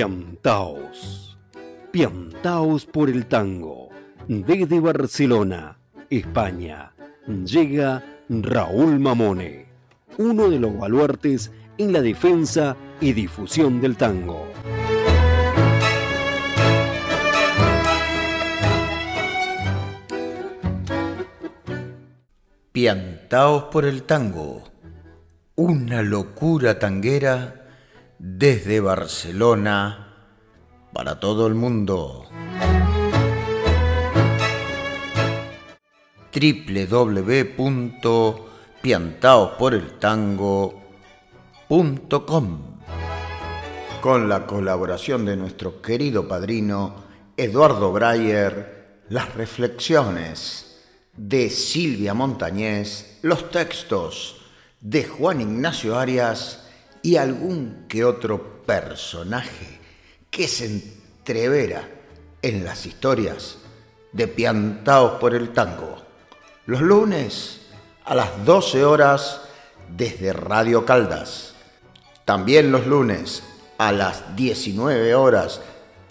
Piantaos. Piantaos por el tango. Desde Barcelona, España, llega Raúl Mamone, uno de los baluartes en la defensa y difusión del tango. Piantaos por el tango. Una locura tanguera desde Barcelona para todo el mundo. www.piantaosporeltango.com Con la colaboración de nuestro querido padrino Eduardo Breyer, las reflexiones de Silvia Montañés, los textos de Juan Ignacio Arias y algún que otro personaje que se entrevera en las historias de Piantaos por el Tango. Los lunes a las 12 horas desde Radio Caldas. También los lunes a las 19 horas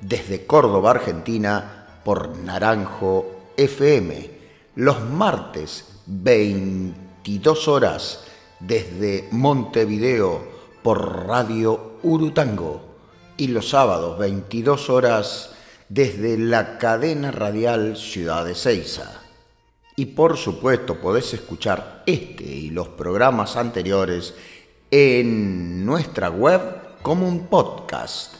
desde Córdoba, Argentina, por Naranjo FM los martes 22 horas desde Montevideo por Radio Urutango y los sábados 22 horas desde la cadena radial Ciudad de Ceiza. Y por supuesto podés escuchar este y los programas anteriores en nuestra web como un podcast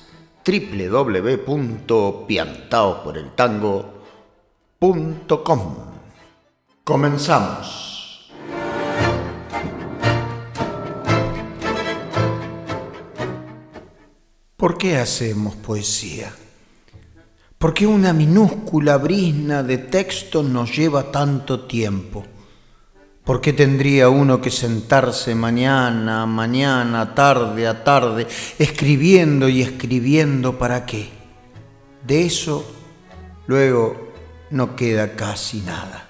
www.piantaosporeltango.com Comenzamos. ¿Por qué hacemos poesía? ¿Por qué una minúscula brisna de texto nos lleva tanto tiempo? ¿Por qué tendría uno que sentarse mañana, mañana, tarde a tarde, escribiendo y escribiendo para qué? De eso luego no queda casi nada.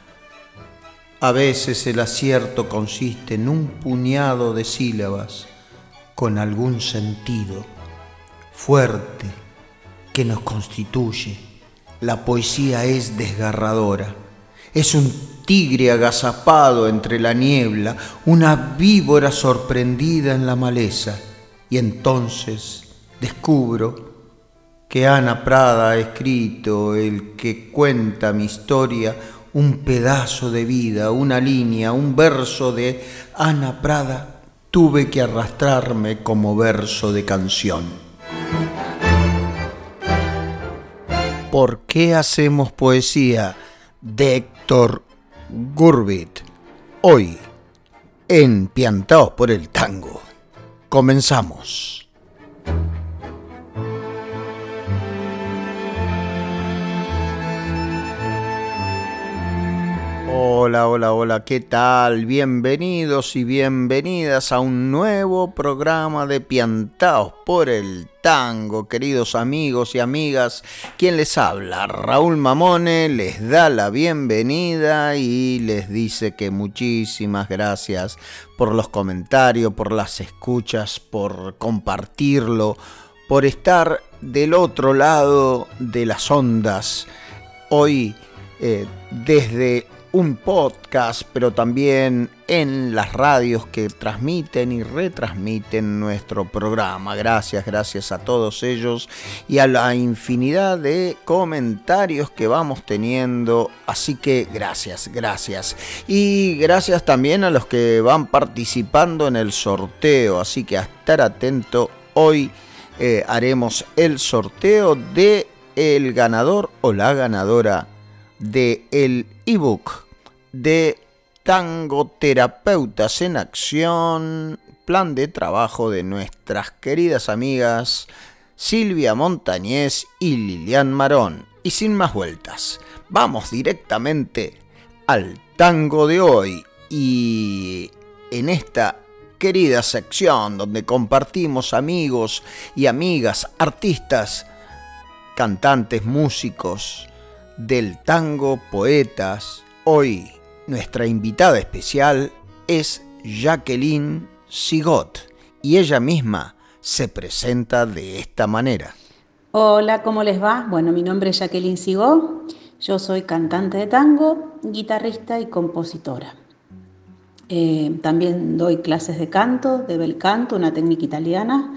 A veces el acierto consiste en un puñado de sílabas con algún sentido fuerte que nos constituye. La poesía es desgarradora. Es un tigre agazapado entre la niebla, una víbora sorprendida en la maleza. Y entonces descubro que Ana Prada ha escrito el que cuenta mi historia un pedazo de vida, una línea, un verso de Ana Prada, tuve que arrastrarme como verso de canción. ¿Por qué hacemos poesía? de Héctor Gurbit. Hoy, en Piantaos por el Tango. Comenzamos. Hola, hola, hola, ¿qué tal? Bienvenidos y bienvenidas a un nuevo programa de Piantaos por el Queridos amigos y amigas. ¿Quién les habla? Raúl Mamone les da la bienvenida y les dice que muchísimas gracias por los comentarios, por las escuchas, por compartirlo, por estar del otro lado de las ondas. Hoy, eh, desde un podcast, pero también en las radios que transmiten y retransmiten nuestro programa. Gracias, gracias a todos ellos y a la infinidad de comentarios que vamos teniendo. Así que gracias, gracias. Y gracias también a los que van participando en el sorteo. Así que a estar atento, hoy eh, haremos el sorteo de el ganador o la ganadora de el ebook de Tangoterapeutas en Acción, plan de trabajo de nuestras queridas amigas Silvia Montañez y Lilian Marón. Y sin más vueltas, vamos directamente al tango de hoy y en esta querida sección donde compartimos amigos y amigas, artistas, cantantes, músicos, del tango Poetas. Hoy nuestra invitada especial es Jacqueline Sigot y ella misma se presenta de esta manera. Hola, ¿cómo les va? Bueno, mi nombre es Jacqueline Sigó, yo soy cantante de tango, guitarrista y compositora. Eh, también doy clases de canto, de bel canto, una técnica italiana,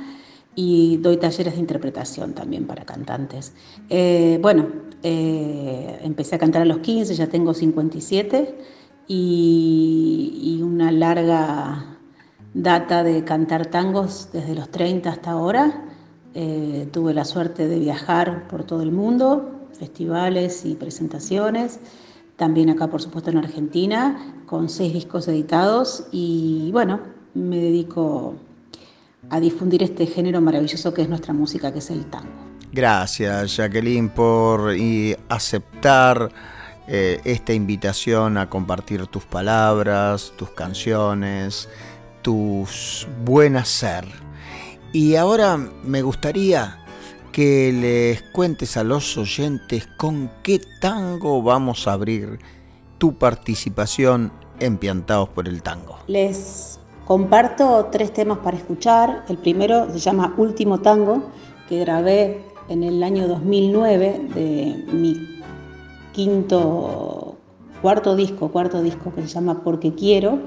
y doy talleres de interpretación también para cantantes. Eh, bueno, eh, empecé a cantar a los 15, ya tengo 57 y, una larga data de cantar tangos desde los 30 hasta ahora. Eh, tuve la suerte de viajar por todo el mundo, festivales y presentaciones, también acá por supuesto en Argentina, con seis discos editados y bueno, me dedico a difundir este género maravilloso que es nuestra música, que es el tango. Gracias Jacqueline por aceptar eh, esta invitación a compartir tus palabras, tus canciones, tus buen hacer y ahora me gustaría que les cuentes a los oyentes con qué tango vamos a abrir tu participación en Piantados por el Tango. Les comparto tres temas para escuchar. El primero se llama Último Tango, que grabé en el año 2009 de mi quinto, cuarto disco, cuarto disco que se llama Porque Quiero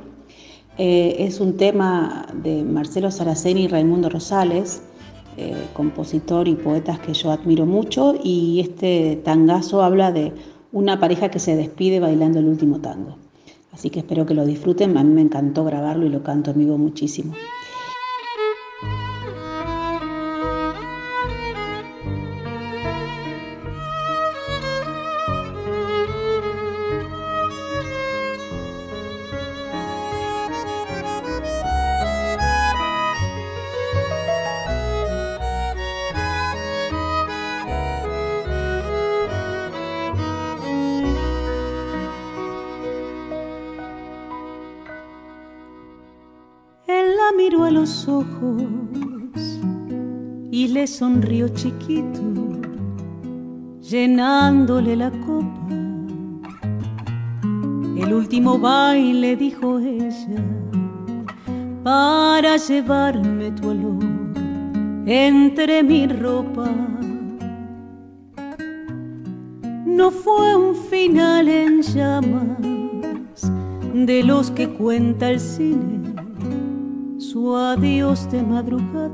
eh, es un tema de Marcelo Saraceni y Raimundo Rosales, eh, compositor y poetas que yo admiro mucho, y este tangazo habla de una pareja que se despide bailando el último tango. Así que espero que lo disfruten, a mí me encantó grabarlo y lo canto vivo muchísimo. Sonrió chiquito, llenándole la copa. El último baile, dijo ella, para llevarme tu olor entre mi ropa. No fue un final en llamas de los que cuenta el cine su adiós de madrugada,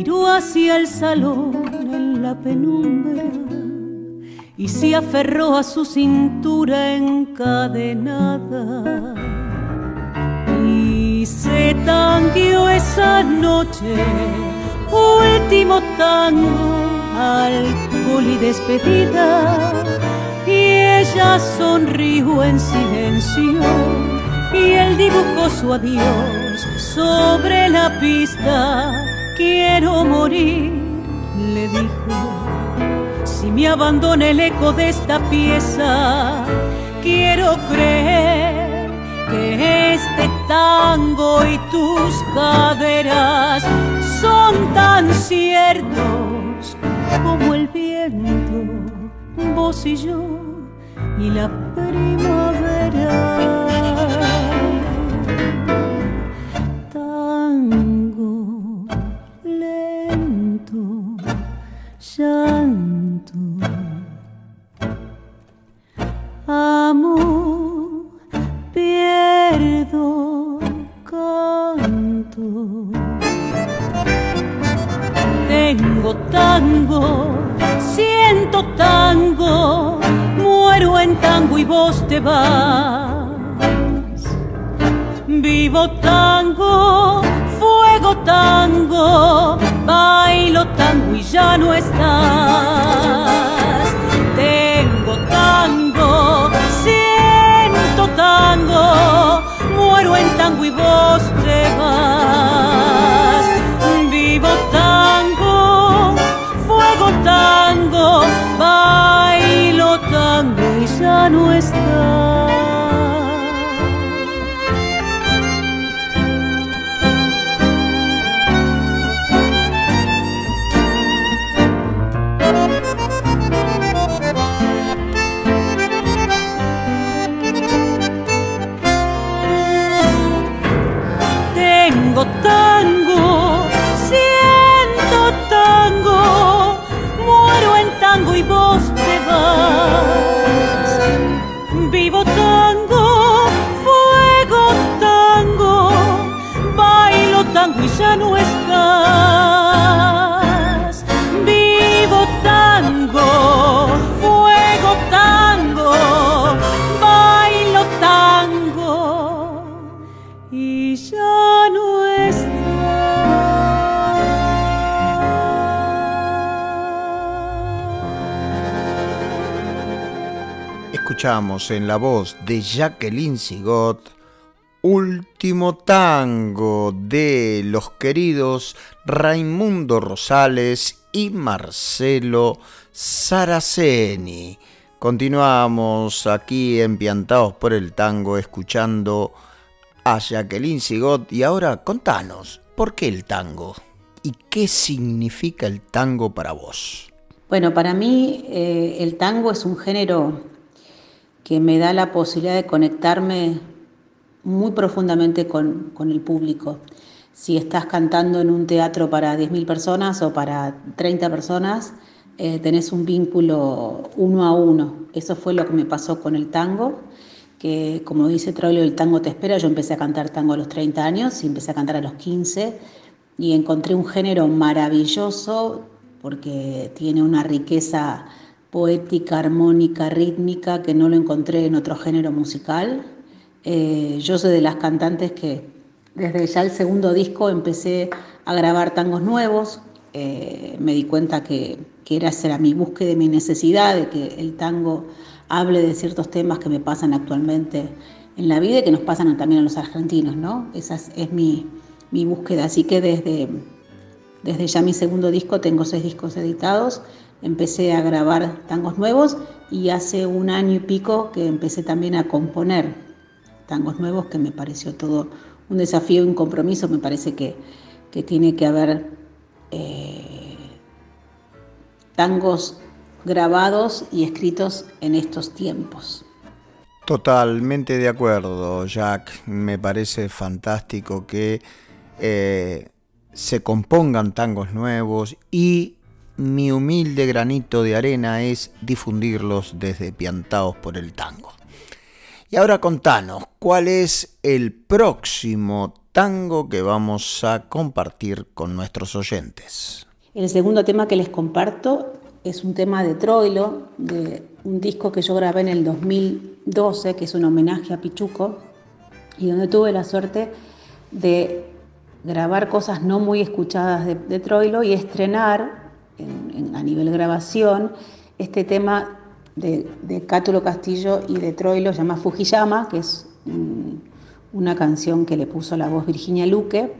miró hacia el salón en la penumbra y se aferró a su cintura encadenada. Y se tangueó esa noche, último tango, alcohol y despedida, y ella sonrió en silencio y él dibujó su adiós sobre la pista. Quiero morir, le dijo, si me abandona el eco de esta pieza, quiero creer que este tango y tus caderas son tan ciertos como el viento, vos y yo y la primavera. Llanto. Amo, pierdo, canto. Tengo tango, siento tango, muero en tango y vos te vas. Vivo tango, fuego tango, bailo tango y ya no estás. En la voz de Jacqueline Sigot Último tango de los queridos Raimundo Rosales y Marcelo Saraceni. Continuamos aquí empiantados por el tango escuchando a Jacqueline Sigot y ahora contanos, ¿por qué el tango? ¿Y qué significa el tango para vos? Bueno, para mí eh, el tango es un género que me da la posibilidad de conectarme muy profundamente con, el público. Si estás cantando en un teatro para 10.000 personas o para 30 personas, eh, tenés un vínculo uno a uno. Eso fue lo que me pasó con el tango, que como dice Troilo, el tango te espera. Yo empecé a cantar tango a los 30 años y empecé a cantar a los 15 y encontré un género maravilloso porque tiene una riqueza poética, armónica, rítmica que no lo encontré en otro género musical eh, yo soy de las cantantes que desde ya el segundo disco empecé a grabar tangos nuevos. Eh, me di cuenta que, que era hacer a mi búsqueda, mi necesidad de que el tango hable de ciertos temas que me pasan actualmente en la vida y que nos pasan también a los argentinos, ¿no? Esa es, mi, mi, búsqueda. Así que desde, desde ya mi segundo disco, tengo seis discos editados, empecé a grabar tangos nuevos y hace un año y pico que empecé también a componer tangos nuevos, que me pareció todo un desafío, un compromiso, me parece que, tiene que haber eh, tangos grabados y escritos en estos tiempos. Totalmente de acuerdo, Jack. Me parece fantástico que eh, se compongan tangos nuevos y mi humilde granito de arena es difundirlos desde Piantaos por el Tango. Y ahora contanos, ¿cuál es el próximo tango que vamos a compartir con nuestros oyentes? El segundo tema que les comparto es un tema de Troilo, de un disco que yo grabé en el 2012, que es un homenaje a Pichuco, y donde tuve la suerte de grabar cosas no muy escuchadas de, Troilo y estrenar a nivel grabación este tema de, Cátulo Castillo y de Troilo, llama Fujiyama, que es una canción que le puso la voz Virginia Luque.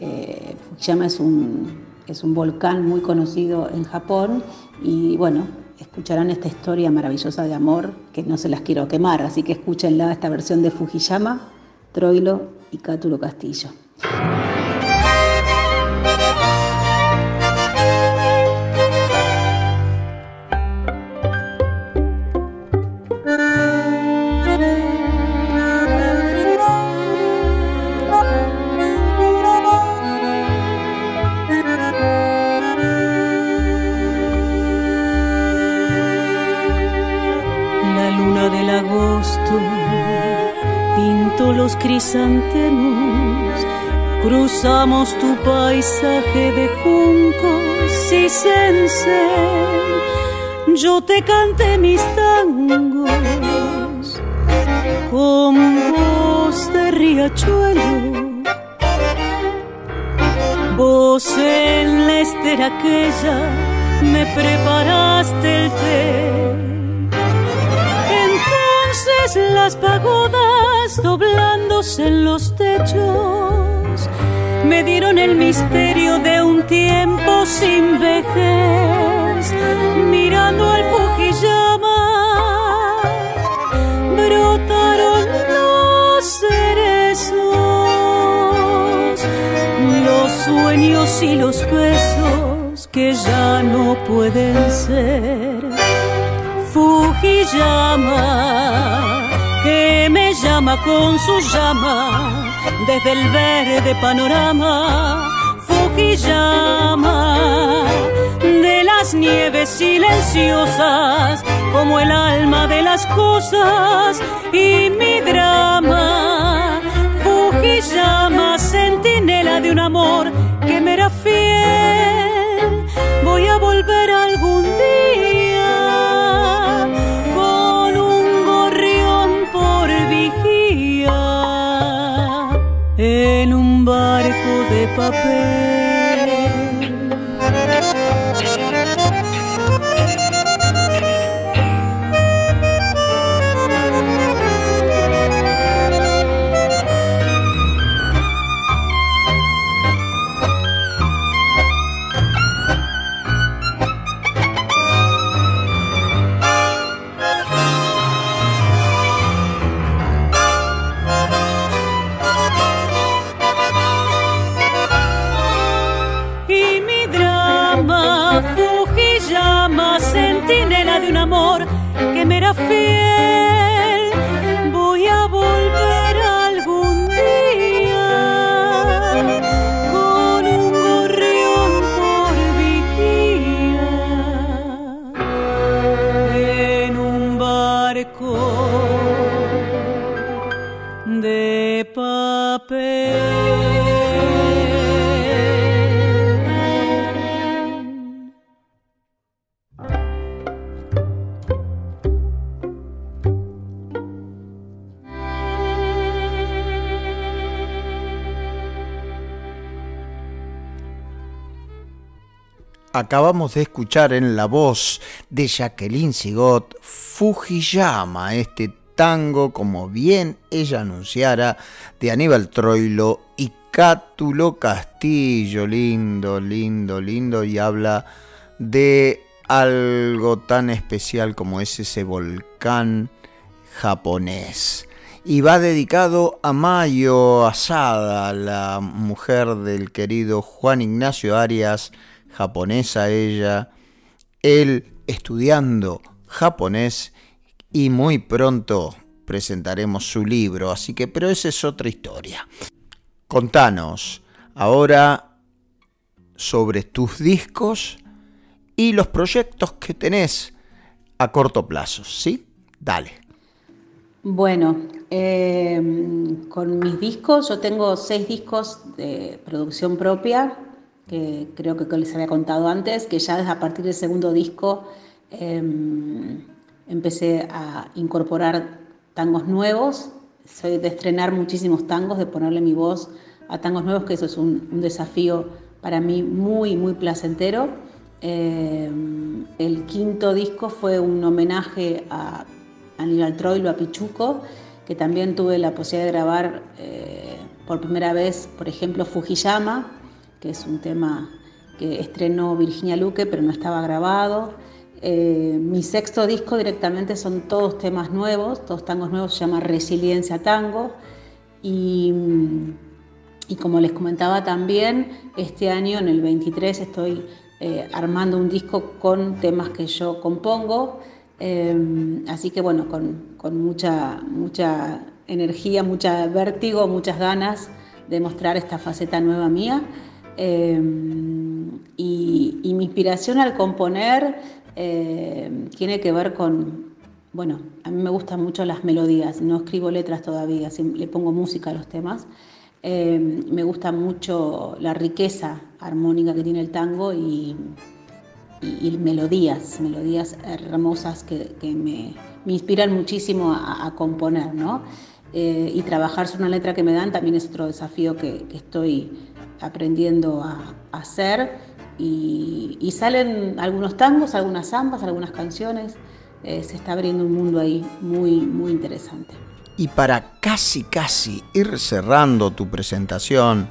Eh, Fujiyama es un, es un volcán muy conocido en Japón y bueno, escucharán esta historia maravillosa de amor que no se las quiero quemar, así que escúchenla esta versión de Fujiyama, Troilo y Cátulo Castillo. Crisantemos, cruzamos tu paisaje de juncos y cencel. Yo te canté mis tangos con voz de riachuelo. Vos en la estera aquella me preparaste el té las pagodas doblándose en los techos. Me dieron el misterio de un tiempo sin vejez, mirando al Fujiyama. Brotaron los cerezos, los sueños y los besos que ya no pueden ser. Fujiyama llama con su llama desde el verde panorama. Fujiyama de las nieves silenciosas como el alma de las cosas y mi drama. Fujiyama, centinela de un amor que me era fiel. De acabamos de escuchar en la voz de Jacqueline Sigot Fujiyama, este tango, como bien ella anunciara, de Aníbal Troilo y Cátulo Castillo. Lindo, lindo, lindo. Y habla de algo tan especial como es ese volcán japonés. Y va dedicado a Mayo Asada, la mujer del querido Juan Ignacio Arias japonesa ella, él estudiando japonés y muy pronto presentaremos su libro, así que, pero esa es otra historia. Contanos ahora sobre tus discos y los proyectos que tenés a corto plazo, ¿sí? Dale. Bueno, eh, con mis discos, yo tengo seis discos de producción propia, que creo que les había contado antes, que ya a partir del segundo disco em, empecé a incorporar tangos nuevos. Soy de estrenar muchísimos tangos, de ponerle mi voz a tangos nuevos, que eso es un, desafío para mí muy, muy placentero. Em, el quinto disco fue un homenaje a Aníbal Troilo, a Pichuco, que también tuve la posibilidad de grabar eh, por primera vez, por ejemplo, Fujiyama, que es un tema que estrenó Virginia Luque, pero no estaba grabado. Eh, mi sexto disco directamente son todos temas nuevos, todos tangos nuevos, se llama Resiliencia Tango. Y, y como les comentaba también, este año, en el 23, estoy eh, armando un disco con temas que yo compongo. Eh, así que bueno, con, con, mucha, mucha energía, mucha vértigo, muchas ganas de mostrar esta faceta nueva mía. Em, y, mi inspiración al componer em, tiene que ver con, bueno, a mí me gustan mucho las melodías, no escribo letras todavía, le pongo música a los temas. Em, me gusta mucho la riqueza armónica que tiene el tango y, melodías, melodías hermosas que, me, inspiran muchísimo a, componer, ¿no? Eh, y trabajar sobre una letra que me dan también es otro desafío que, que estoy aprendiendo a, hacer y, salen algunos tangos, algunas zambas, algunas canciones. Eh, se está abriendo un mundo ahí muy, muy interesante. Y para casi, casi ir cerrando tu presentación,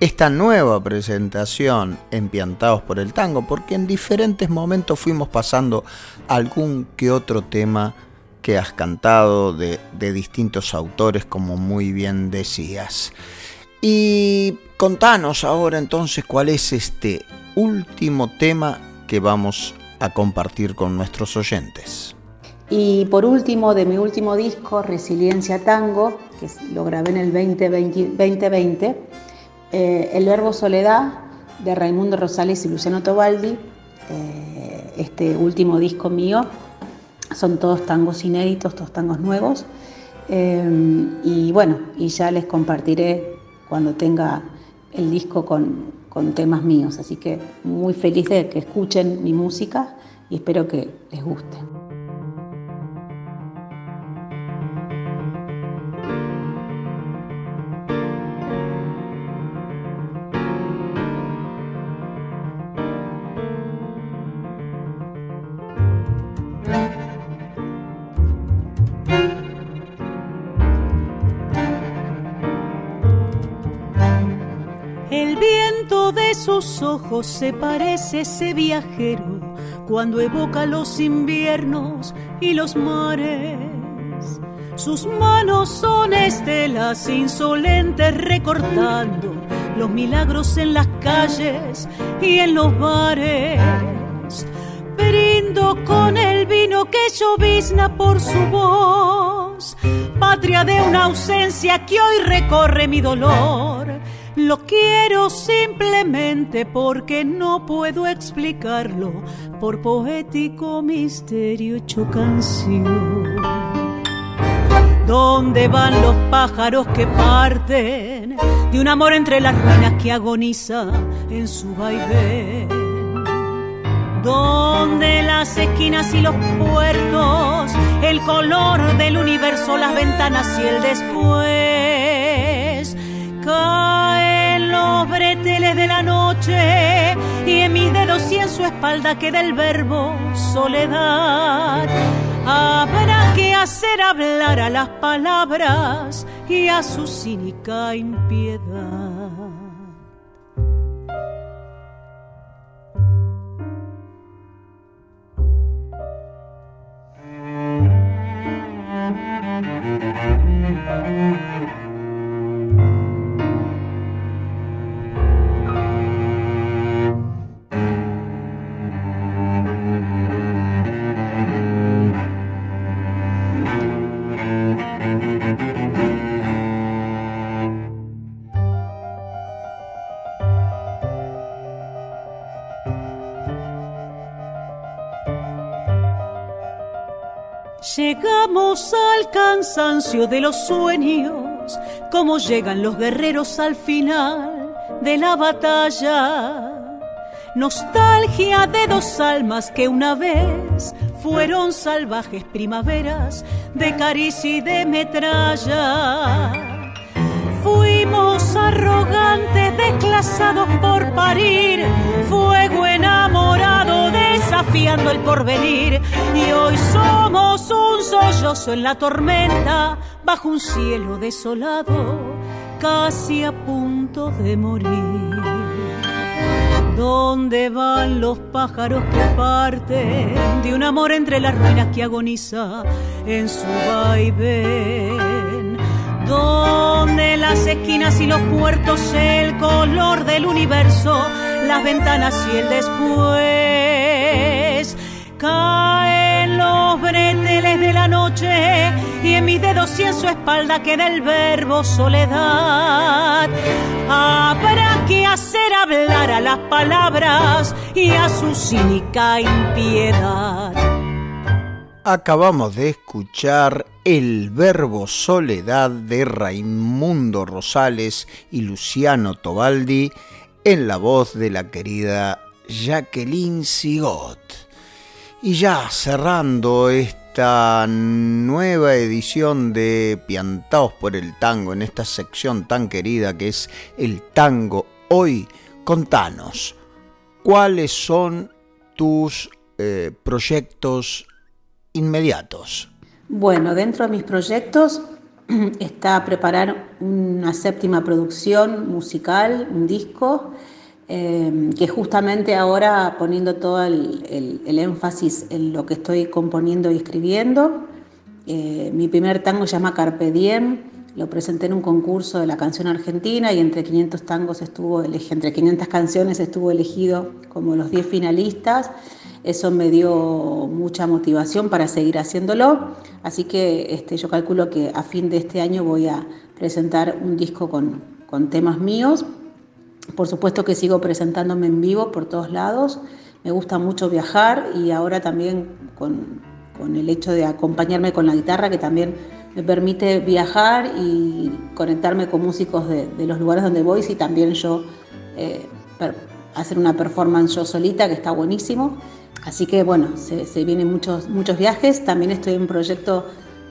esta nueva presentación en Piantados por el Tango, porque en diferentes momentos fuimos pasando algún que otro tema que has cantado de, de distintos autores, como muy bien decías. Y contanos ahora entonces cuál es este último tema que vamos a compartir con nuestros oyentes. Y por último, de mi último disco, Resiliencia Tango, que lo grabé en el 2020, eh, El Verbo Soledad, de Raimundo Rosales y Luciano Tobaldi, eh, este último disco mío, son todos tangos inéditos, todos tangos nuevos. Eh, y bueno, y ya les compartiré cuando tenga el disco con, temas míos. Así que muy feliz de que escuchen mi música y espero que les guste. Sus ojos se parece ese viajero cuando evoca los inviernos y los mares. Sus manos son estelas insolentes recortando los milagros en las calles y en los bares. Brindo con el vino que llovizna por su voz, patria de una ausencia que hoy recorre mi dolor. Lo quiero simplemente porque no puedo explicarlo, por poético misterio hecho canción. ¿Dónde van los pájaros que parten de un amor entre las ruinas que agoniza en su vaivén? ¿Dónde las esquinas y los puertos, el color del universo, las ventanas y el después? Caen los de la noche y en mis dedos y en su espalda queda el verbo soledad Habrá que hacer hablar a las palabras y a su cínica impiedad. Llegamos al cansancio de los sueños, como llegan los guerreros al final de la batalla. Nostalgia de dos almas que una vez fueron salvajes primaveras de caricia y de metralla. Fuimos arrogantes, desclasados por parir, fuego enamorado desafiando el porvenir. Y hoy somos un sollozo en la tormenta, bajo un cielo desolado, casi a punto de morir. ¿Dónde van los pájaros que parten de un amor entre las ruinas que agoniza en su vaivén? ¿Dónde las esquinas y los puertos, el color del universo, las ventanas y el después? Caen los breteles de la noche y en mis dedos y en su espalda queda el verbo soledad. Habrá que hacer hablar a las palabras y a su cínica impiedad. Acabamos de escuchar El verbo soledad de Raimundo Rosales y Luciano Tobaldi en la voz de la querida Jacqueline Sigot. Y ya cerrando esta nueva edición de Piantaos por el Tango, en esta sección tan querida que es el tango hoy, contanos, ¿cuáles son tus eh, proyectos inmediatos? Bueno, dentro de mis proyectos está preparar una séptima producción musical, un disco Em, que justamente ahora poniendo todo el, énfasis en lo que estoy componiendo y escribiendo. Eh, mi primer tango se llama Carpe Diem, lo presenté en un concurso de la canción argentina y entre 500 tangos estuvo entre 500 canciones estuvo elegido como los 10 finalistas. Eso me dio mucha motivación para seguir haciéndolo, así que este, yo calculo que a fin de este año voy a presentar un disco con, con temas míos por supuesto que sigo presentándome en vivo por todos lados. Me gusta mucho viajar y ahora también con, el hecho de acompañarme con la guitarra, que también me permite viajar y conectarme con músicos de, los lugares donde voy y también yo eh, hacer una performance yo solita, que está buenísimo. Así que bueno, se, vienen muchos, muchos viajes. También estoy en un proyecto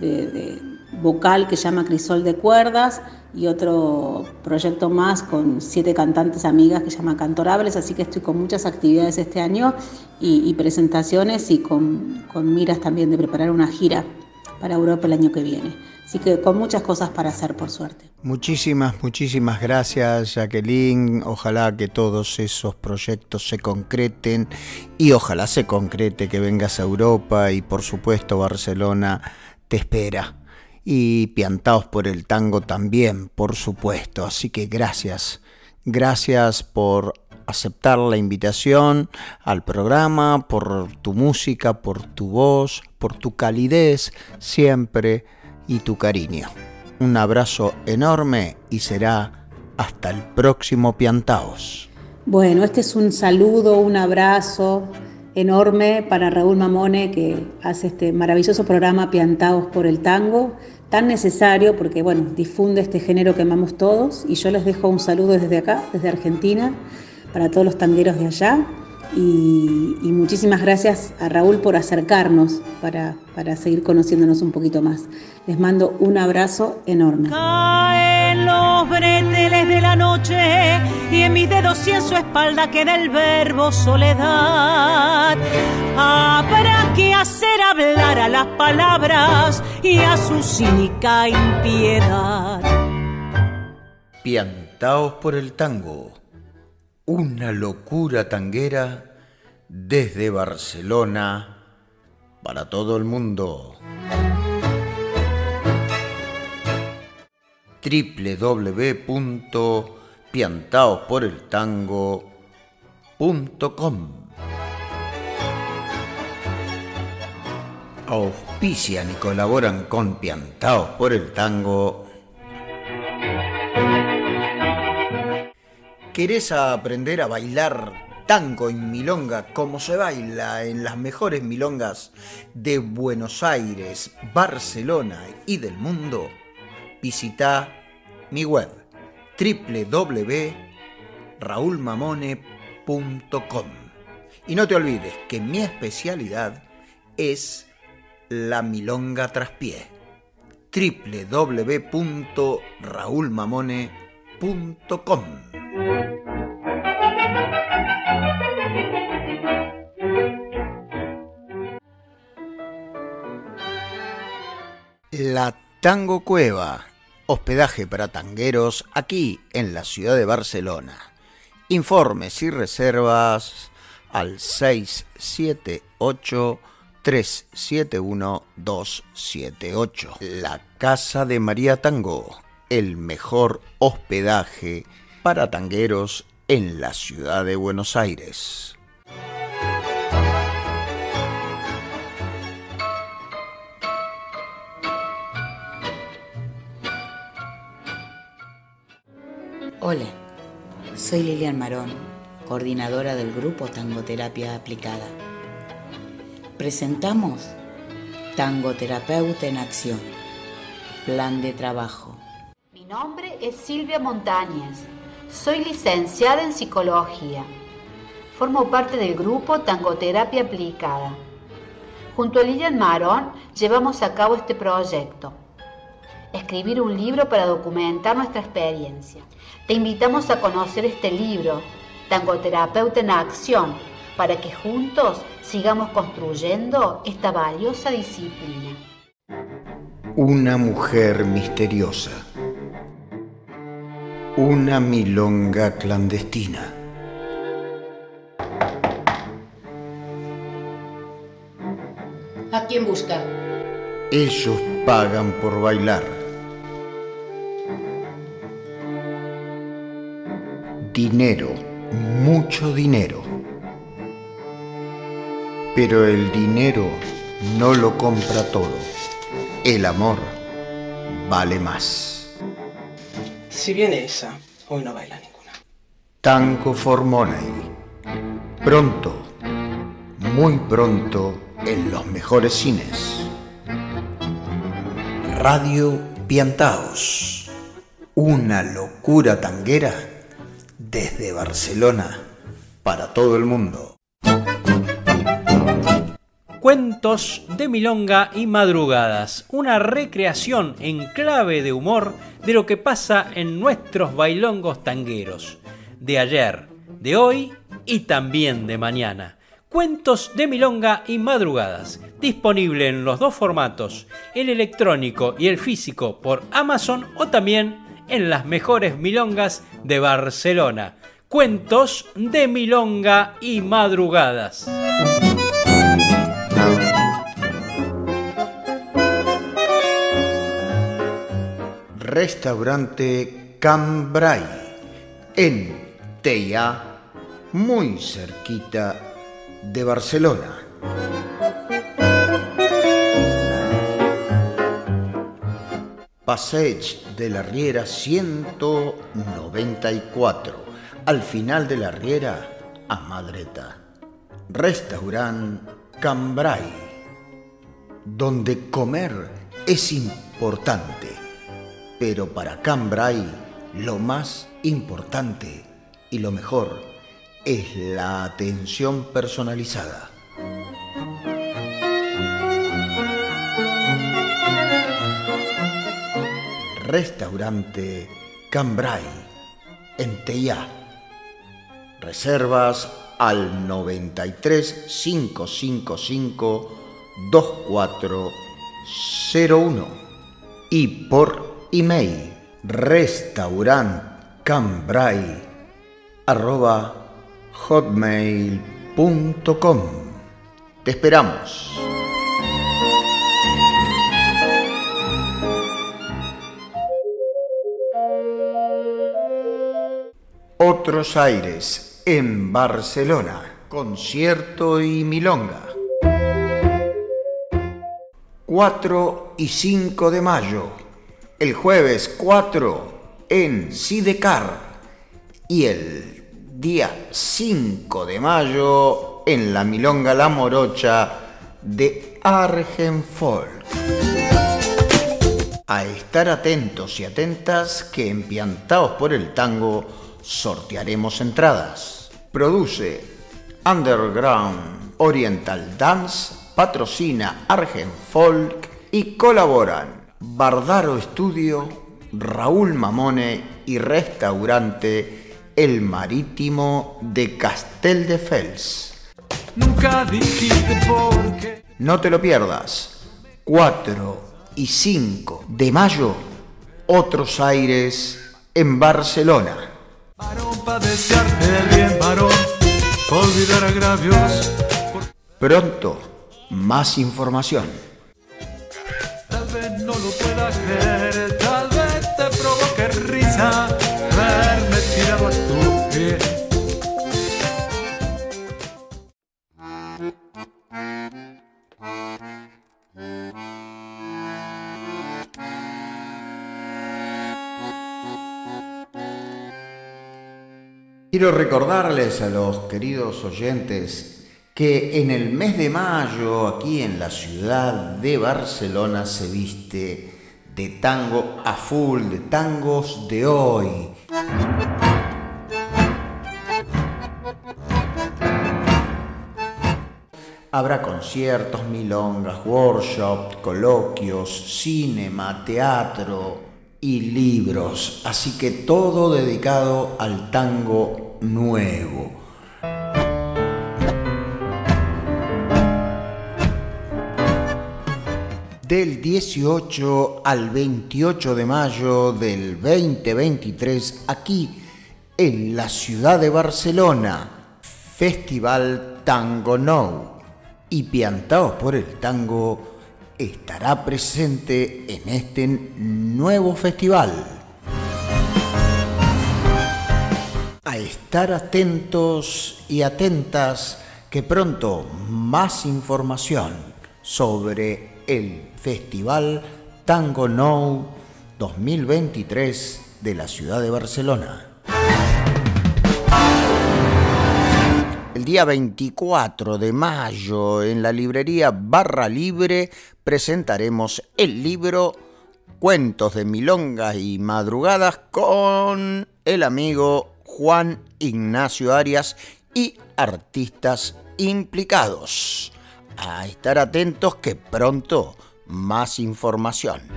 de vocal que se llama Crisol de Cuerdas y otro proyecto más con siete cantantes amigas que se llama Cantorables, así que estoy con muchas actividades este año y, presentaciones y con, miras también de preparar una gira para Europa el año que viene. Así que con muchas cosas para hacer, por suerte. Muchísimas, muchísimas gracias, Jacqueline. Ojalá que todos esos proyectos se concreten y ojalá se concrete que vengas a Europa y por supuesto Barcelona te espera. Y piantados por el tango también, por supuesto. Así que gracias. Gracias por aceptar la invitación al programa, por tu música, por tu voz, por tu calidez siempre y tu cariño. Un abrazo enorme y será hasta el próximo Piantaos. Bueno, este es un saludo, un abrazo enorme para Raúl Mamone que hace este maravilloso programa Piantaos por el Tango, tan necesario porque bueno, difunde este género que amamos todos. Y yo les dejo un saludo desde acá, desde Argentina, para todos los tangueros de allá y, muchísimas gracias a Raúl por acercarnos para, para, seguir conociéndonos un poquito más. Les mando un abrazo enorme. Caen los breteles de la noche y en mis dedos y en su espalda queda el verbo soledad. Habrá que hacer hablar a las palabras y a su cínica impiedad. Piantaos por el tango una locura tanguera desde Barcelona para todo el mundo. www.piantaosporeltango.com Auspician y colaboran con Piantaos por el Tango ¿Querés aprender a bailar tango en milonga como se baila en las mejores milongas de Buenos Aires, Barcelona y del mundo? Visita mi web www.raulmamone.com y no te olvides que mi especialidad es la milonga traspié www.raulmamone.com la Tango Cueva, hospedaje para tangueros aquí en la ciudad de Barcelona. Informes y reservas al 678 371 278. La Casa de María Tango el mejor hospedaje para tangueros en la ciudad de Buenos Aires. Hola, soy Lilian Marón, coordinadora del grupo Tangoterapia Aplicada. Presentamos Tangoterapeuta en Acción, Plan de Trabajo nombre es Silvia Montañez. Soy licenciada en psicología. Formo parte del grupo Tangoterapia Aplicada. Junto a Lilian Marón llevamos a cabo este proyecto. Escribir un libro para documentar nuestra experiencia. Te invitamos a conocer este libro, Tangoterapeuta en Acción, para que juntos sigamos construyendo esta valiosa disciplina. Una mujer misteriosa una milonga clandestina. ¿A quién busca? Ellos pagan por bailar. Dinero, mucho dinero. Pero el dinero no lo compra todo. El amor vale más. Si viene esa, hoy no baila ninguna. Tango for Pronto, muy pronto, en los mejores cines. Radio Piantaos. Una locura tanguera desde Barcelona para todo el mundo. Cuentos de Milonga y Madrugadas, una recreación en clave de humor de lo que pasa en nuestros bailongos tangueros, de ayer, de hoy y también de mañana. Cuentos de Milonga y Madrugadas, disponible en los dos formatos, el electrónico y el físico por Amazon o también en las mejores milongas de Barcelona. Cuentos de Milonga y Madrugadas. Restaurante Cambrai en Teia, muy cerquita de Barcelona. Passeig de la Riera 194, al final de la Riera, a Madreta. Restaurant Cambrai, donde comer es importante, pero para Cambrai lo más importante y lo mejor es la atención personalizada. Restaurante Cambrai en Teia. Reservas al 93 555 2401 y por email restaurantcambrai arroba hotmail.com. Te esperamos. Otros Aires en Barcelona, concierto y milonga. 4 y 5 de mayo, el jueves 4 en Sidecar y el día 5 de mayo en la Milonga La Morocha de Argenfolk. A estar atentos y atentas que empiantados por el tango sortearemos entradas. Produce Underground Oriental Dance, patrocina Argenfolk y colaboran Bardaro Estudio, Raúl Mamone y Restaurante El Marítimo de Castel de Fels. Nunca dijiste por qué. No te lo pierdas. 4 y 5 de mayo, Otros Aires en Barcelona. Pronto, más información. Quiero recordarles a los queridos oyentes que en el mes de mayo aquí en la ciudad de Barcelona se viste de tango a full, de tangos de hoy. Habrá conciertos, milongas, workshops, coloquios, cinema, teatro y libros, así que todo dedicado al tango nuevo. Del 18 al 28 de mayo del 2023, aquí en la ciudad de Barcelona, Festival Tango Now y Piantaos por el Tango estará presente en este nuevo festival. A estar atentos y atentas que pronto más información sobre el Festival Tango Now 2023 de la ciudad de Barcelona. El día 24 de mayo en la librería Barra Libre presentaremos el libro Cuentos de Milongas y Madrugadas con el amigo Juan Ignacio Arias y artistas implicados. A estar atentos que pronto más información.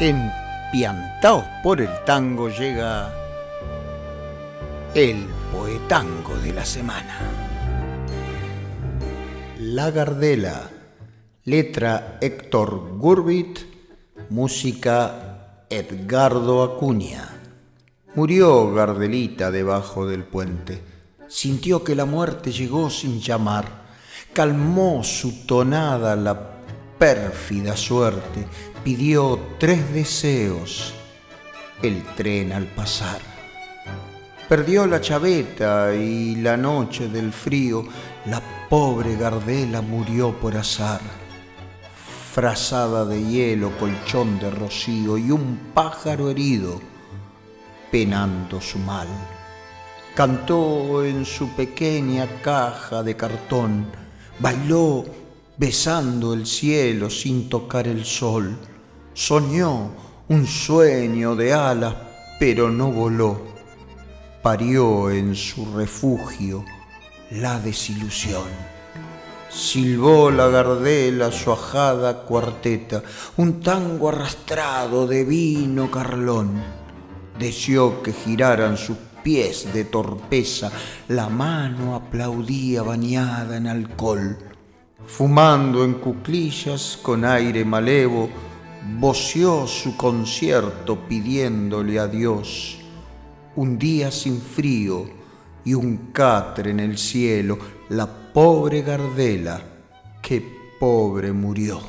En Piantaos por el Tango llega el poetango de la semana. La Gardela, letra Héctor Gurbit, música Edgardo Acuña. Murió Gardelita debajo del puente. Sintió que la muerte llegó sin llamar. Calmó su tonada la pérfida suerte. Pidió tres deseos. El tren al pasar. Perdió la chaveta y la noche del frío, la pobre Gardela murió por azar. Frazada de hielo, colchón de rocío y un pájaro herido, penando su mal. Cantó en su pequeña caja de cartón, bailó besando el cielo sin tocar el sol, soñó un sueño de alas, pero no voló parió en su refugio la desilusión. Silbó la gardela su ajada cuarteta, un tango arrastrado de vino carlón. Deseó que giraran sus pies de torpeza, la mano aplaudía bañada en alcohol. Fumando en cuclillas con aire malevo, voció su concierto pidiéndole a Dios un día sin frío y un catre en el cielo, la pobre Gardela, que pobre murió.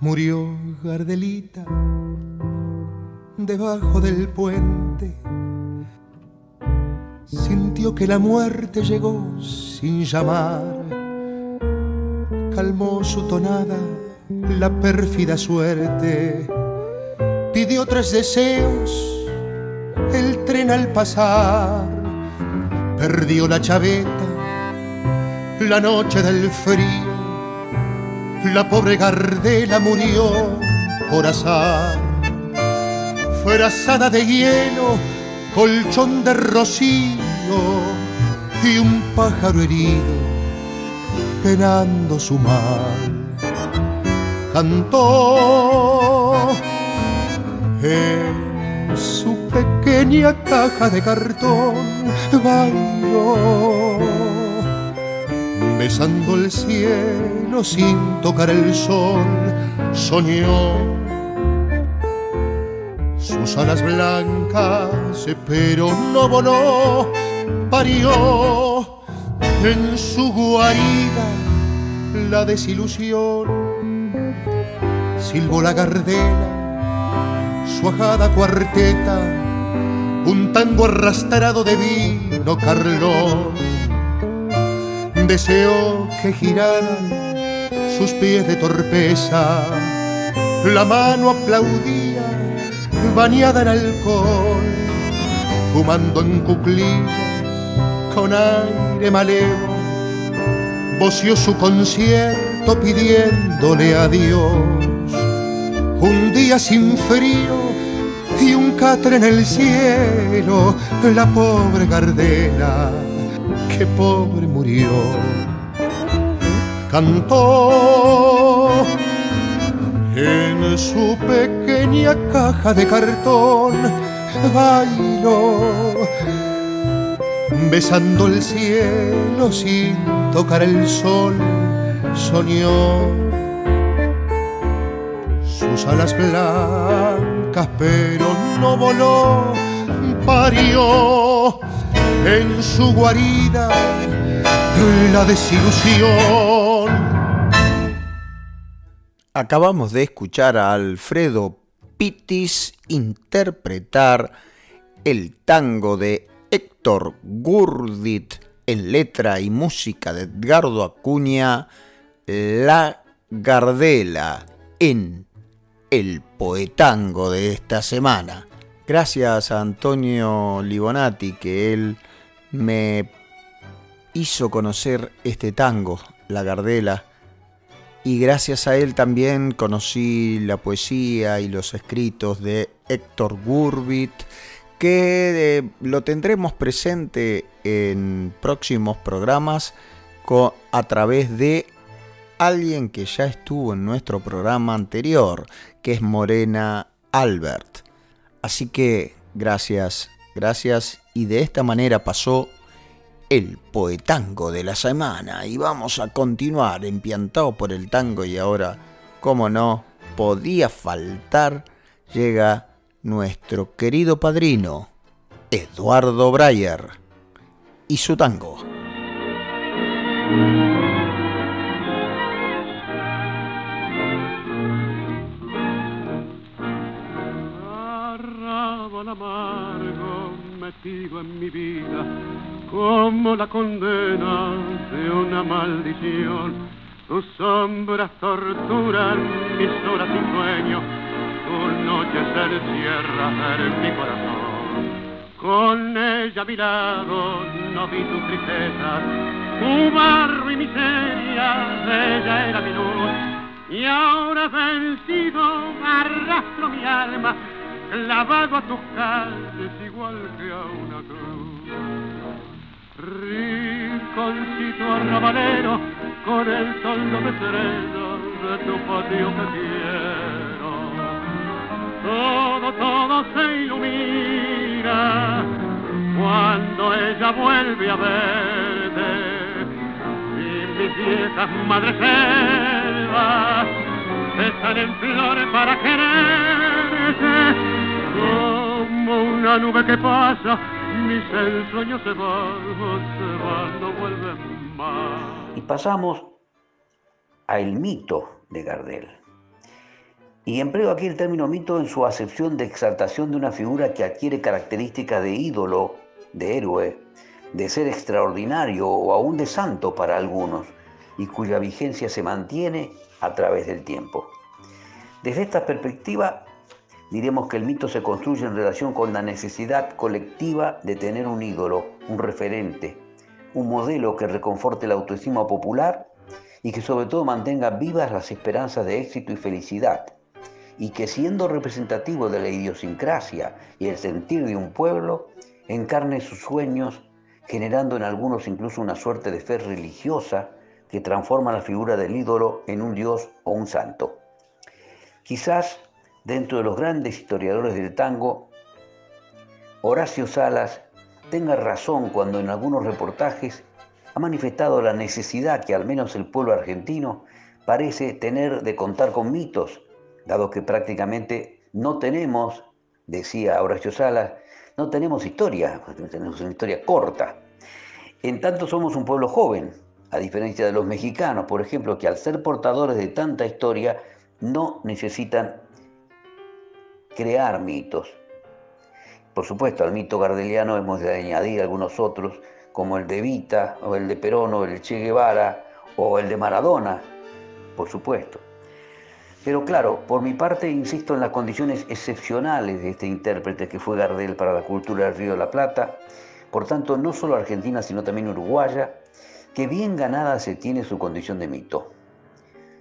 Murió Gardelita debajo del puente sintió que la muerte llegó sin llamar. Calmó su tonada la pérfida suerte, pidió tres deseos, el tren al pasar, perdió la chaveta, la noche del frío, la pobre Gardela murió por azar, fue asada de hielo, colchón de rocío y un pájaro herido penando su mal. Cantó en su pequeña caja de cartón, bailó besando el cielo sin tocar el sol, soñó sus alas blancas, pero no voló, parió en su guarida la desilusión. Silbó la gardela, su ajada cuarteta, un tango arrastrado de vino carlón. Deseó que giraran sus pies de torpeza, la mano aplaudía bañada en alcohol, fumando en cuclillas con aire malevo, voció su concierto pidiéndole a Dios un día sin frío y un catre en el cielo, la pobre Gardela, que pobre murió. Cantó en su pequeña caja de cartón bailó, besando el cielo sin tocar el sol, soñó sus alas blancas, pero no voló, parió en su guarida la desilusión. Acabamos de escuchar a Alfredo Pitis interpretar el tango de Héctor Gurdit en letra y música de Edgardo Acuña, La Gardela, en el poetango de esta semana. Gracias a Antonio Libonati que él me hizo conocer este tango, La Gardela, y gracias a él también conocí la poesía y los escritos de Héctor Gurbit, que eh, lo tendremos presente en próximos programas a través de alguien que ya estuvo en nuestro programa anterior, que es Morena Albert. Así que gracias, gracias. Y de esta manera pasó el poetango de la semana. Y vamos a continuar empiantado por el tango y ahora, como no, podía faltar, llega nuestro querido padrino, Eduardo Breyer, y su tango. Amargo metido en mi vida como la condena de una maldición. Tus sombras torturan mis horas sin sueño, tus noches se encierran en mi corazón. Con ella a mi lado no vi tu tristeza, tu barro y miseria, ella era mi luz. Y ahora vencido arrastro mi alma, clavado a tus calles igual que a una cruz. Rinconcito arrabalero, con el sol de estrellas de tu patio que. Todo, todo se ilumina cuando ella vuelve a verte. Y mis viejas madres están en flores para quererte. Como una nube que pasa, mis ensueños se van, se van, no vuelven más. Y pasamos a el mito de Gardel. Y empleo aquí el término mito en su acepción de exaltación de una figura que adquiere características de ídolo, de héroe, de ser extraordinario o aún de santo para algunos, y cuya vigencia se mantiene a través del tiempo. Desde esta perspectiva, diremos que el mito se construye en relación con la necesidad colectiva de tener un ídolo, un referente, un modelo que reconforte la autoestima popular y que sobre todo mantenga vivas las esperanzas de éxito y felicidad, y que siendo representativo de la idiosincrasia y el sentir de un pueblo, encarne sus sueños, generando en algunos incluso una suerte de fe religiosa que transforma la figura del ídolo en un dios o un santo. Quizás dentro de los grandes historiadores del tango, Horacio Salas tenga razón cuando en algunos reportajes ha manifestado la necesidad que al menos el pueblo argentino parece tener de contar con mitos, dado que prácticamente no tenemos, decía Horacio Salas, no tenemos historia, tenemos una historia corta. En tanto somos un pueblo joven, a diferencia de los mexicanos, por ejemplo, que al ser portadores de tanta historia no necesitan crear mitos. Por supuesto, al mito gardeliano hemos de añadir algunos otros, como el de Vita, o el de Perón, o el de Che Guevara, o el de Maradona, por supuesto. Pero claro, por mi parte insisto en las condiciones excepcionales de este intérprete que fue Gardel para la cultura del Río de la Plata, por tanto no solo argentina, sino también uruguaya, que bien ganada se tiene su condición de mito.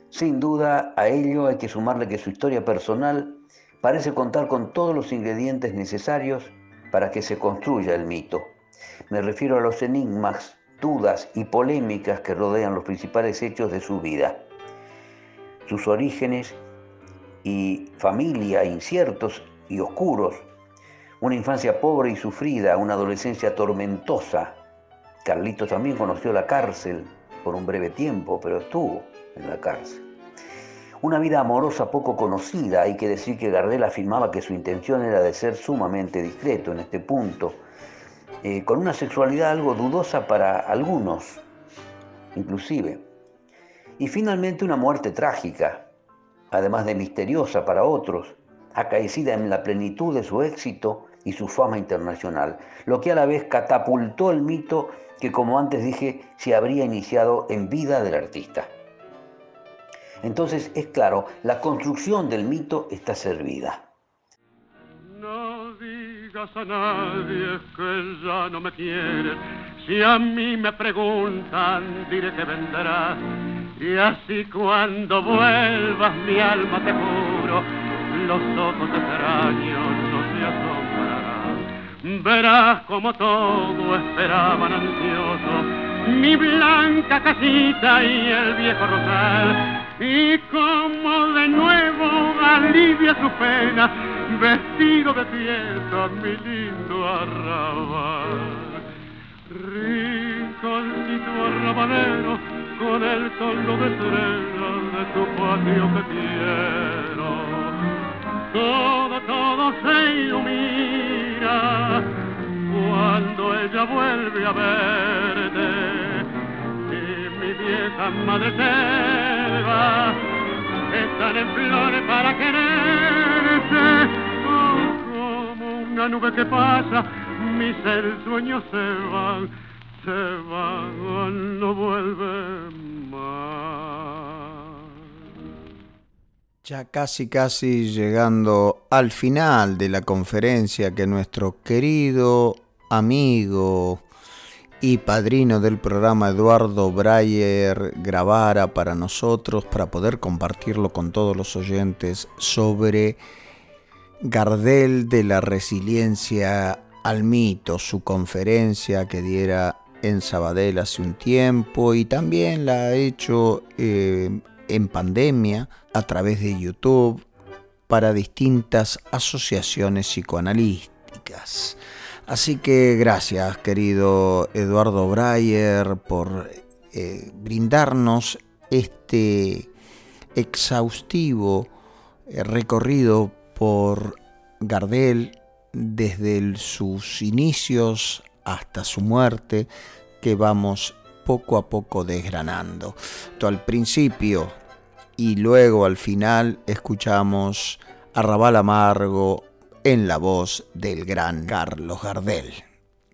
Sin duda, a ello hay que sumarle que su historia personal parece contar con todos los ingredientes necesarios para que se construya el mito. Me refiero a los enigmas, dudas y polémicas que rodean los principales hechos de su vida. Sus orígenes y familia inciertos y oscuros, una infancia pobre y sufrida, una adolescencia tormentosa. Carlitos también conoció la cárcel por un breve tiempo, pero estuvo en la cárcel. Una vida amorosa poco conocida, hay que decir que Gardel afirmaba que su intención era de ser sumamente discreto en este punto, eh, con una sexualidad algo dudosa para algunos, inclusive. Y finalmente una muerte trágica, además de misteriosa para otros, acaecida en la plenitud de su éxito y su fama internacional, lo que a la vez catapultó el mito que, como antes dije, se habría iniciado en vida del artista. Entonces, es claro, la construcción del mito está servida. No digas a nadie que ya no me quieres. Si a mí me preguntan, diré que. Y así cuando vuelvas, mi alma te juro, los ojos extraños no se asombrarán. Verás como todo esperaban ansioso mi blanca casita y el viejo rosal. Y como de nuevo alivia su pena, vestido de fiesta, mi lindo arrabal. Rinconcito arrabalero, con el tono de estrellas de tu patio que quiero. Todo, todo se ilumina cuando ella vuelve a verte. Y mi vieja madre selva están en flores para quererte. Oh, como una nube que pasa, mis sueños se van, no más. Ya casi casi llegando al final de la conferencia que nuestro querido amigo y padrino del programa Eduardo Breyer grabara para nosotros para poder compartirlo con todos los oyentes sobre Gardel de la resiliencia al mito, su conferencia que diera en Sabadell hace un tiempo y también la ha hecho eh, en pandemia a través de YouTube para distintas asociaciones psicoanalíticas. Así que gracias, querido Eduardo Breyer, por eh, brindarnos este exhaustivo eh, recorrido por Gardel desde sus inicios hasta su muerte que vamos poco a poco desgranando. Al principio y luego al final escuchamos Arrabal Amargo, en la voz del gran Carlos Gardel.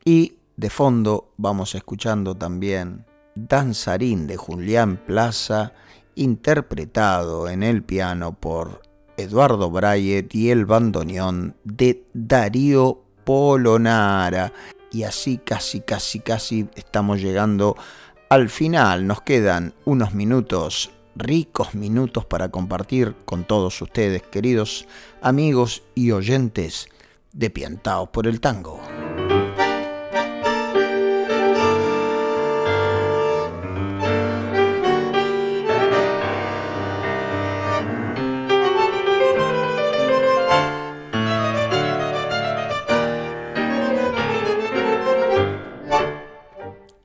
Y de fondo vamos escuchando también Danzarín de Julián Plaza, interpretado en el piano por Eduardo Brayet y el bandoneón de Darío Polonara. Y así casi, casi, casi estamos llegando al final. Nos quedan unos minutos ricos minutos para compartir con todos ustedes, queridos amigos y oyentes de Piantaos por el Tango.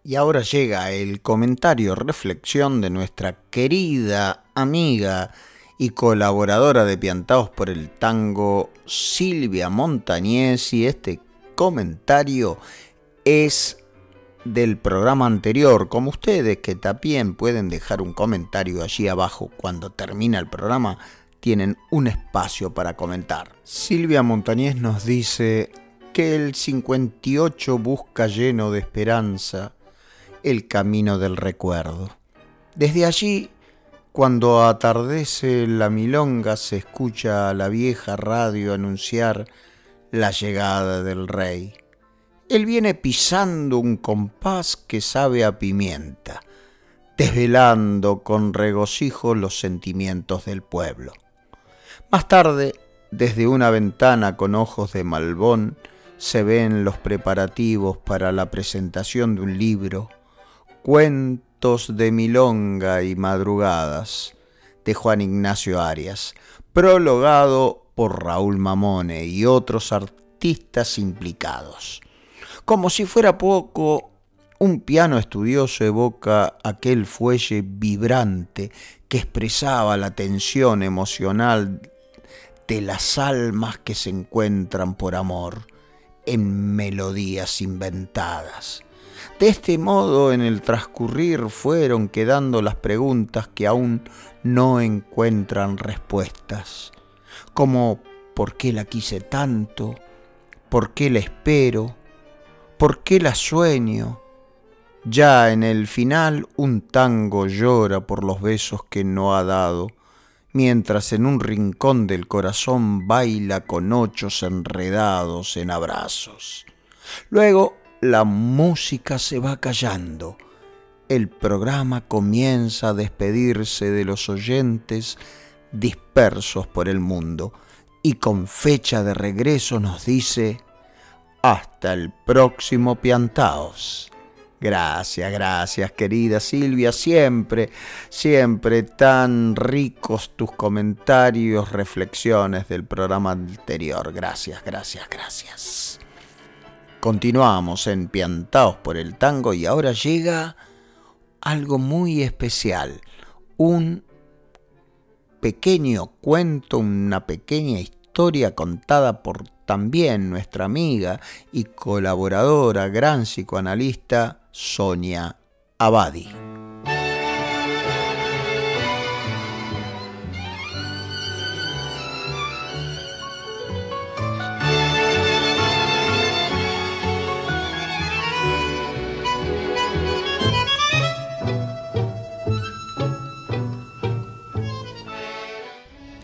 Y ahora llega el comentario reflexión de nuestra querida amiga y colaboradora de Piantaos por el Tango, Silvia Montañez, y este comentario es del programa anterior, como ustedes que también pueden dejar un comentario allí abajo cuando termina el programa, tienen un espacio para comentar. Silvia Montañez nos dice que el 58 busca lleno de esperanza el camino del recuerdo. Desde allí, cuando atardece la milonga, se escucha a la vieja radio anunciar la llegada del rey. Él viene pisando un compás que sabe a pimienta, desvelando con regocijo los sentimientos del pueblo. Más tarde, desde una ventana con ojos de malbón, se ven los preparativos para la presentación de un libro Cuentos de Milonga y Madrugadas de Juan Ignacio Arias, prologado por Raúl Mamone y otros artistas implicados. Como si fuera poco, un piano estudioso evoca aquel fuelle vibrante que expresaba la tensión emocional de las almas que se encuentran por amor en melodías inventadas. De este modo, en el transcurrir fueron quedando las preguntas que aún no encuentran respuestas, como ¿por qué la quise tanto? ¿Por qué la espero? ¿Por qué la sueño? Ya en el final un tango llora por los besos que no ha dado, mientras en un rincón del corazón baila con ochos enredados en abrazos. Luego la música se va callando. El programa comienza a despedirse de los oyentes dispersos por el mundo y con fecha de regreso nos dice, Hasta el próximo Piantaos. Gracias, gracias querida Silvia, siempre, siempre tan ricos tus comentarios, reflexiones del programa anterior. Gracias, gracias, gracias. Continuamos en Piantaos por el Tango y ahora llega algo muy especial, un pequeño cuento, una pequeña historia contada por también nuestra amiga y colaboradora, gran psicoanalista, Sonia Abadi.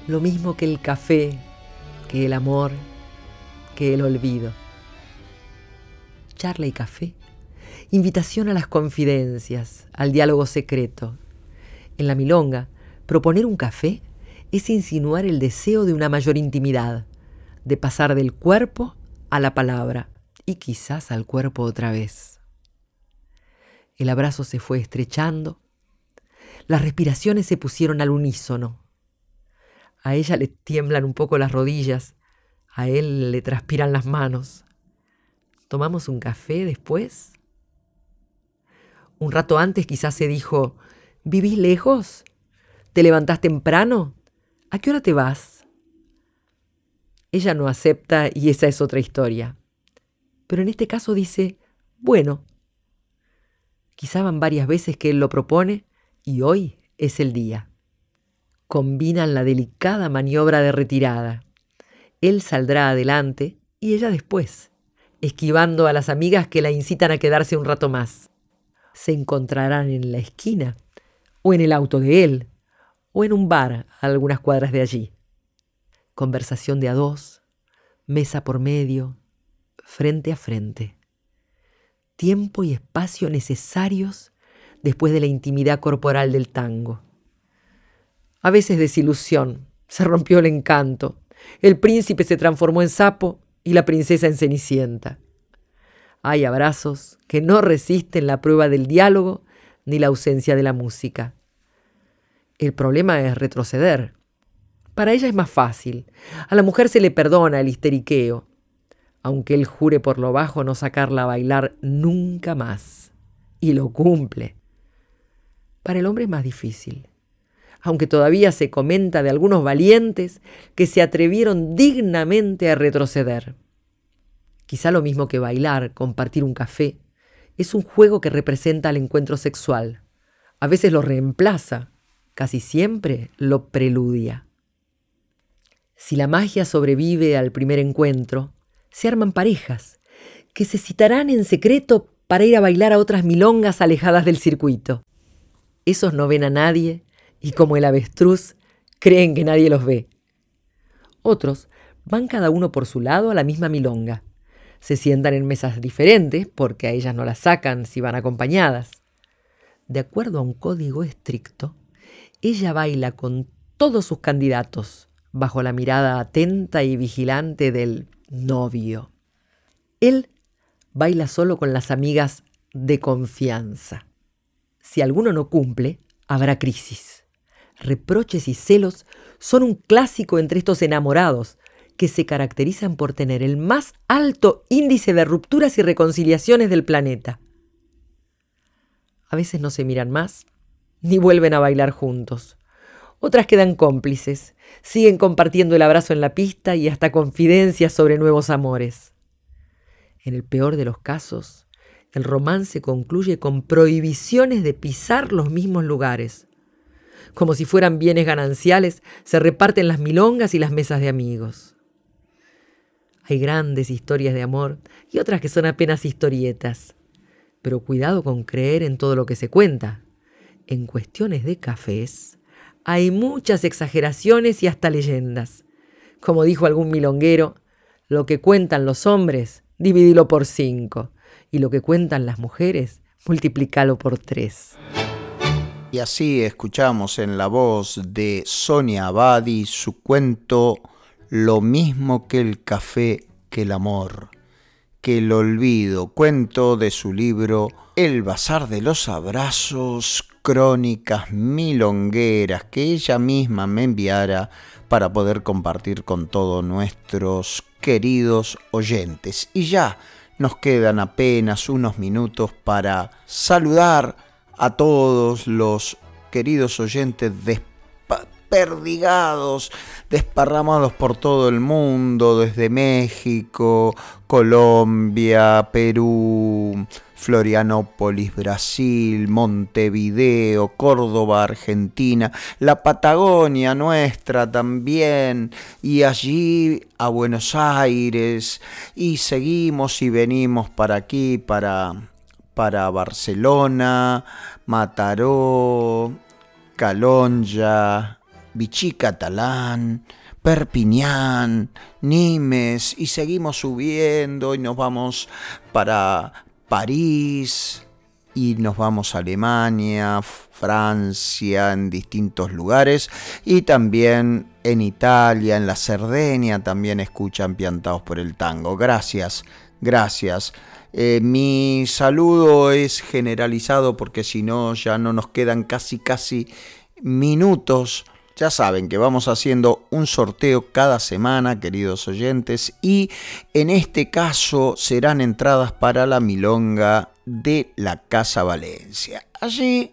Lo mismo que el café, que el amor, que el olvido. Charla y café invitación a las confidencias, al diálogo secreto. En la milonga, proponer un café es insinuar el deseo de una mayor intimidad, de pasar del cuerpo a la palabra y quizás al cuerpo otra vez. El abrazo se fue estrechando, las respiraciones se pusieron al unísono. A ella le tiemblan un poco las rodillas, a él le transpiran las manos. ¿Tomamos un café después? Un rato antes quizás se dijo, ¿vivís lejos? ¿Te levantás temprano? ¿A qué hora te vas? Ella no acepta y esa es otra historia. Pero en este caso dice, bueno. Quizá van varias veces que él lo propone y hoy es el día. Combinan la delicada maniobra de retirada. Él saldrá adelante y ella después, esquivando a las amigas que la incitan a quedarse un rato más se encontrarán en la esquina, o en el auto de él, o en un bar a algunas cuadras de allí. Conversación de a dos, mesa por medio, frente a frente. Tiempo y espacio necesarios después de la intimidad corporal del tango. A veces desilusión, se rompió el encanto, el príncipe se transformó en sapo y la princesa en cenicienta. Hay abrazos que no resisten la prueba del diálogo ni la ausencia de la música. El problema es retroceder. Para ella es más fácil. A la mujer se le perdona el histeriqueo, aunque él jure por lo bajo no sacarla a bailar nunca más. Y lo cumple. Para el hombre es más difícil, aunque todavía se comenta de algunos valientes que se atrevieron dignamente a retroceder. Quizá lo mismo que bailar, compartir un café, es un juego que representa el encuentro sexual. A veces lo reemplaza, casi siempre lo preludia. Si la magia sobrevive al primer encuentro, se arman parejas que se citarán en secreto para ir a bailar a otras milongas alejadas del circuito. Esos no ven a nadie y como el avestruz creen que nadie los ve. Otros van cada uno por su lado a la misma milonga se sientan en mesas diferentes porque a ellas no las sacan si van acompañadas. De acuerdo a un código estricto, ella baila con todos sus candidatos bajo la mirada atenta y vigilante del novio. Él baila solo con las amigas de confianza. Si alguno no cumple, habrá crisis. Reproches y celos son un clásico entre estos enamorados, que se caracterizan por tener el más alto índice de rupturas y reconciliaciones del planeta. A veces no se miran más, ni vuelven a bailar juntos. Otras quedan cómplices, siguen compartiendo el abrazo en la pista y hasta confidencias sobre nuevos amores. En el peor de los casos, el romance concluye con prohibiciones de pisar los mismos lugares. Como si fueran bienes gananciales, se reparten las milongas y las mesas de amigos. Hay grandes historias de amor y otras que son apenas historietas. Pero cuidado con creer en todo lo que se cuenta. En cuestiones de cafés hay muchas exageraciones y hasta leyendas. Como dijo algún milonguero, lo que cuentan los hombres, divídelo por cinco. Y lo que cuentan las mujeres, multiplícalo por tres. Y así escuchamos en la voz de Sonia Abadi su cuento lo mismo que el café, que el amor, que el olvido, cuento de su libro El Bazar de los Abrazos, crónicas milongueras que ella misma me enviara para poder compartir con todos nuestros queridos oyentes. Y ya nos quedan apenas unos minutos para saludar a todos los queridos oyentes desperdigados, desparramados por todo el mundo, desde México, Colombia, Perú, Florianópolis, Brasil, Montevideo, Córdoba, Argentina, la Patagonia nuestra también, y allí a Buenos Aires, y seguimos y venimos para aquí, para, para Barcelona, Mataró, Calonja, Vichy Catalán, Perpiñán, Nimes, y seguimos subiendo y nos vamos para París y nos vamos a Alemania, Francia, en distintos lugares y también en Italia, en la Cerdeña también escuchan Piantados por el Tango. Gracias, gracias. Eh, mi saludo es generalizado porque si no ya no nos quedan casi casi minutos ya saben que vamos haciendo un sorteo cada semana, queridos oyentes, y en este caso serán entradas para la milonga de la Casa Valencia. Allí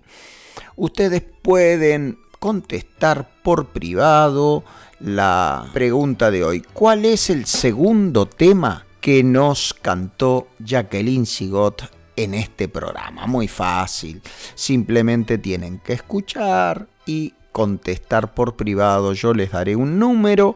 ustedes pueden contestar por privado la pregunta de hoy. ¿Cuál es el segundo tema que nos cantó Jacqueline Sigot en este programa? Muy fácil. Simplemente tienen que escuchar y contestar por privado, yo les daré un número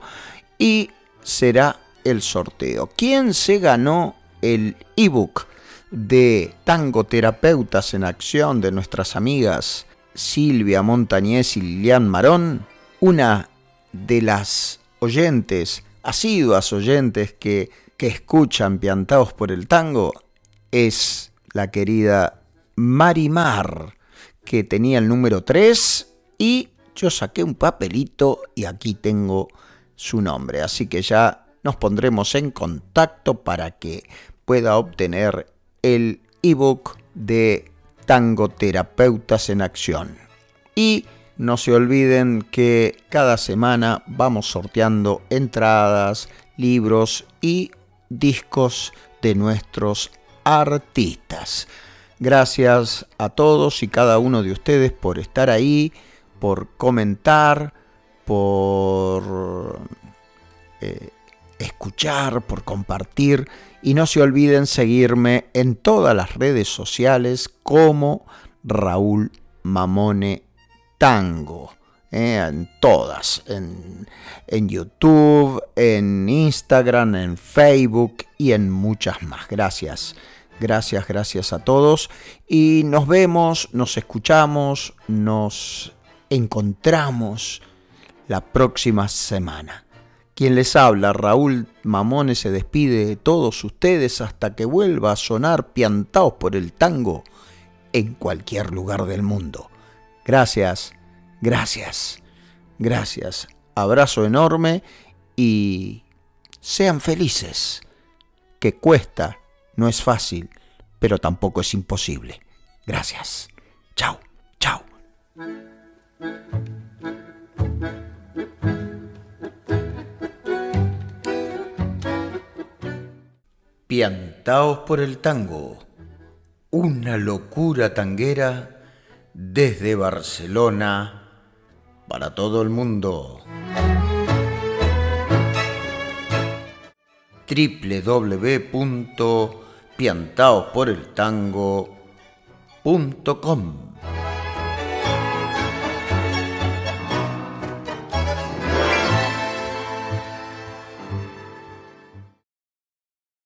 y será el sorteo. ¿Quién se ganó el ebook de Tangoterapeutas en Acción de nuestras amigas Silvia Montañez y Lilian Marón? Una de las oyentes, asiduas oyentes que, que escuchan Piantados por el Tango, es la querida Marimar, que tenía el número 3 y yo saqué un papelito y aquí tengo su nombre. Así que ya nos pondremos en contacto para que pueda obtener el ebook de Tango Terapeutas en Acción. Y no se olviden que cada semana vamos sorteando entradas, libros y discos de nuestros artistas. Gracias a todos y cada uno de ustedes por estar ahí por comentar, por eh, escuchar, por compartir y no se olviden seguirme en todas las redes sociales como Raúl Mamone Tango. Eh, en todas, en, en YouTube, en Instagram, en Facebook y en muchas más. Gracias. Gracias, gracias a todos. Y nos vemos, nos escuchamos, nos encontramos la próxima semana. Quien les habla, Raúl Mamones, se despide de todos ustedes hasta que vuelva a sonar piantaos por el tango en cualquier lugar del mundo. Gracias, gracias, gracias. Abrazo enorme y sean felices, que cuesta, no es fácil, pero tampoco es imposible. Gracias. Chao, chao. Piantaos por el tango, una locura tanguera desde Barcelona para todo el mundo. www.piantaosporeltango.com